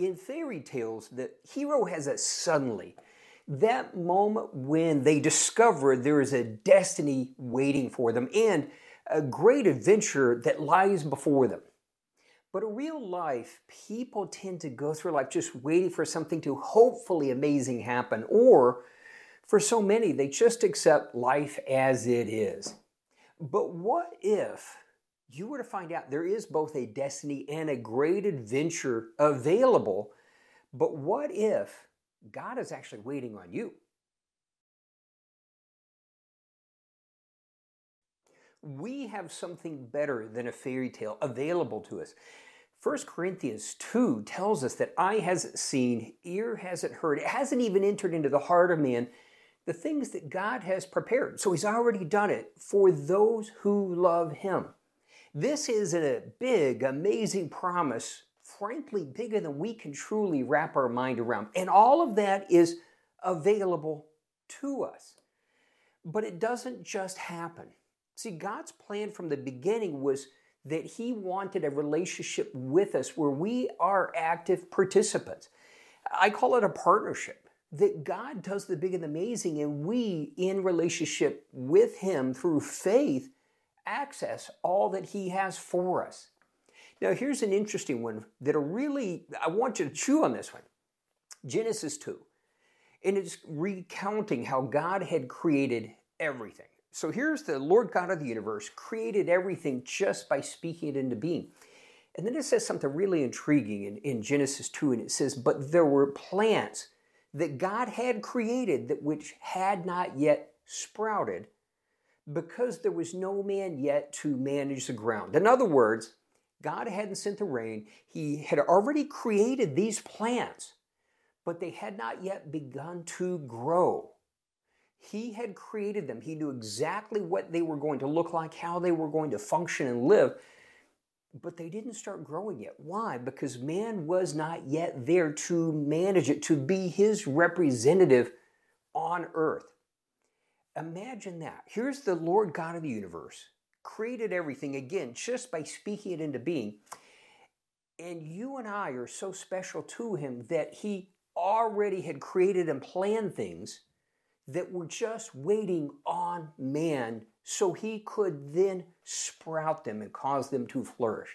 In fairy tales, the hero has a suddenly, that moment when they discover there is a destiny waiting for them and a great adventure that lies before them. But in real life, people tend to go through life just waiting for something to hopefully amazing happen, or for so many, they just accept life as it is. But what if you were to find out there is both a destiny and a great adventure available, but what if God is actually waiting on you? we have something better than a fairy tale available to us. 1 Corinthians 2 tells us that eye hasn't seen, ear hasn't heard, it hasn't even entered into the heart of man the things that God has prepared. So he's already done it for those who love him. This is a big, amazing promise, frankly, bigger than we can truly wrap our mind around. And all of that is available to us. But it doesn't just happen. See, God's plan from the beginning was that He wanted a relationship with us where we are active participants. I call it a partnership that God does the big and the amazing, and we, in relationship with Him through faith, access all that He has for us. Now, here's an interesting one that really, I want you to chew on this one Genesis 2. And it's recounting how God had created everything. So here's the Lord God of the universe created everything just by speaking it into being. And then it says something really intriguing in, in Genesis 2, and it says, But there were plants that God had created that which had not yet sprouted because there was no man yet to manage the ground. In other words, God hadn't sent the rain. He had already created these plants, but they had not yet begun to grow. He had created them. He knew exactly what they were going to look like, how they were going to function and live, but they didn't start growing yet. Why? Because man was not yet there to manage it, to be his representative on earth. Imagine that. Here's the Lord God of the universe, created everything again just by speaking it into being. And you and I are so special to him that he already had created and planned things that were just waiting on man so he could then sprout them and cause them to flourish.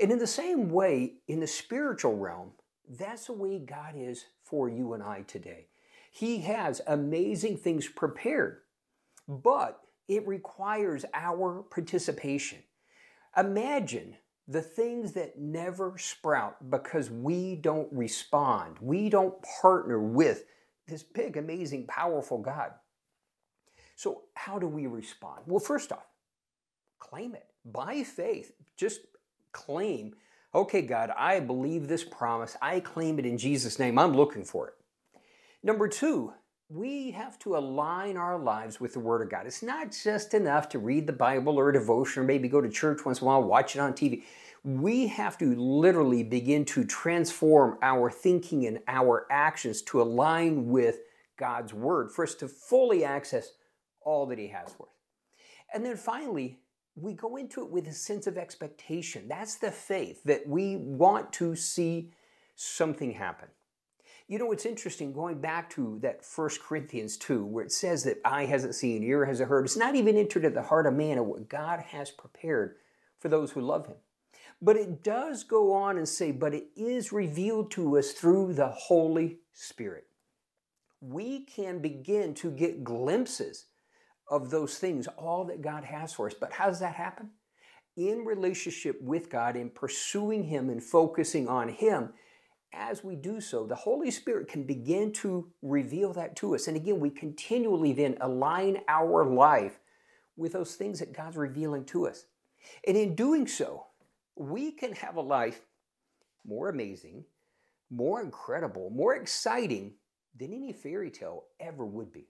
And in the same way, in the spiritual realm, that's the way God is for you and I today. He has amazing things prepared, but it requires our participation. Imagine the things that never sprout because we don't respond, we don't partner with this big, amazing, powerful God. So, how do we respond? Well, first off, claim it by faith. Just claim, okay, God, I believe this promise. I claim it in Jesus' name. I'm looking for it. Number two, we have to align our lives with the Word of God. It's not just enough to read the Bible or a devotion or maybe go to church once in a while, watch it on TV we have to literally begin to transform our thinking and our actions to align with God's Word for us to fully access all that He has for us. And then finally, we go into it with a sense of expectation. That's the faith that we want to see something happen. You know, it's interesting going back to that First Corinthians 2, where it says that eye hasn't seen, ear hasn't heard. It's not even entered at the heart of man of what God has prepared for those who love Him. But it does go on and say, but it is revealed to us through the Holy Spirit. We can begin to get glimpses of those things, all that God has for us. But how does that happen? In relationship with God, in pursuing Him and focusing on Him. As we do so, the Holy Spirit can begin to reveal that to us. And again, we continually then align our life with those things that God's revealing to us. And in doing so, we can have a life more amazing, more incredible, more exciting than any fairy tale ever would be.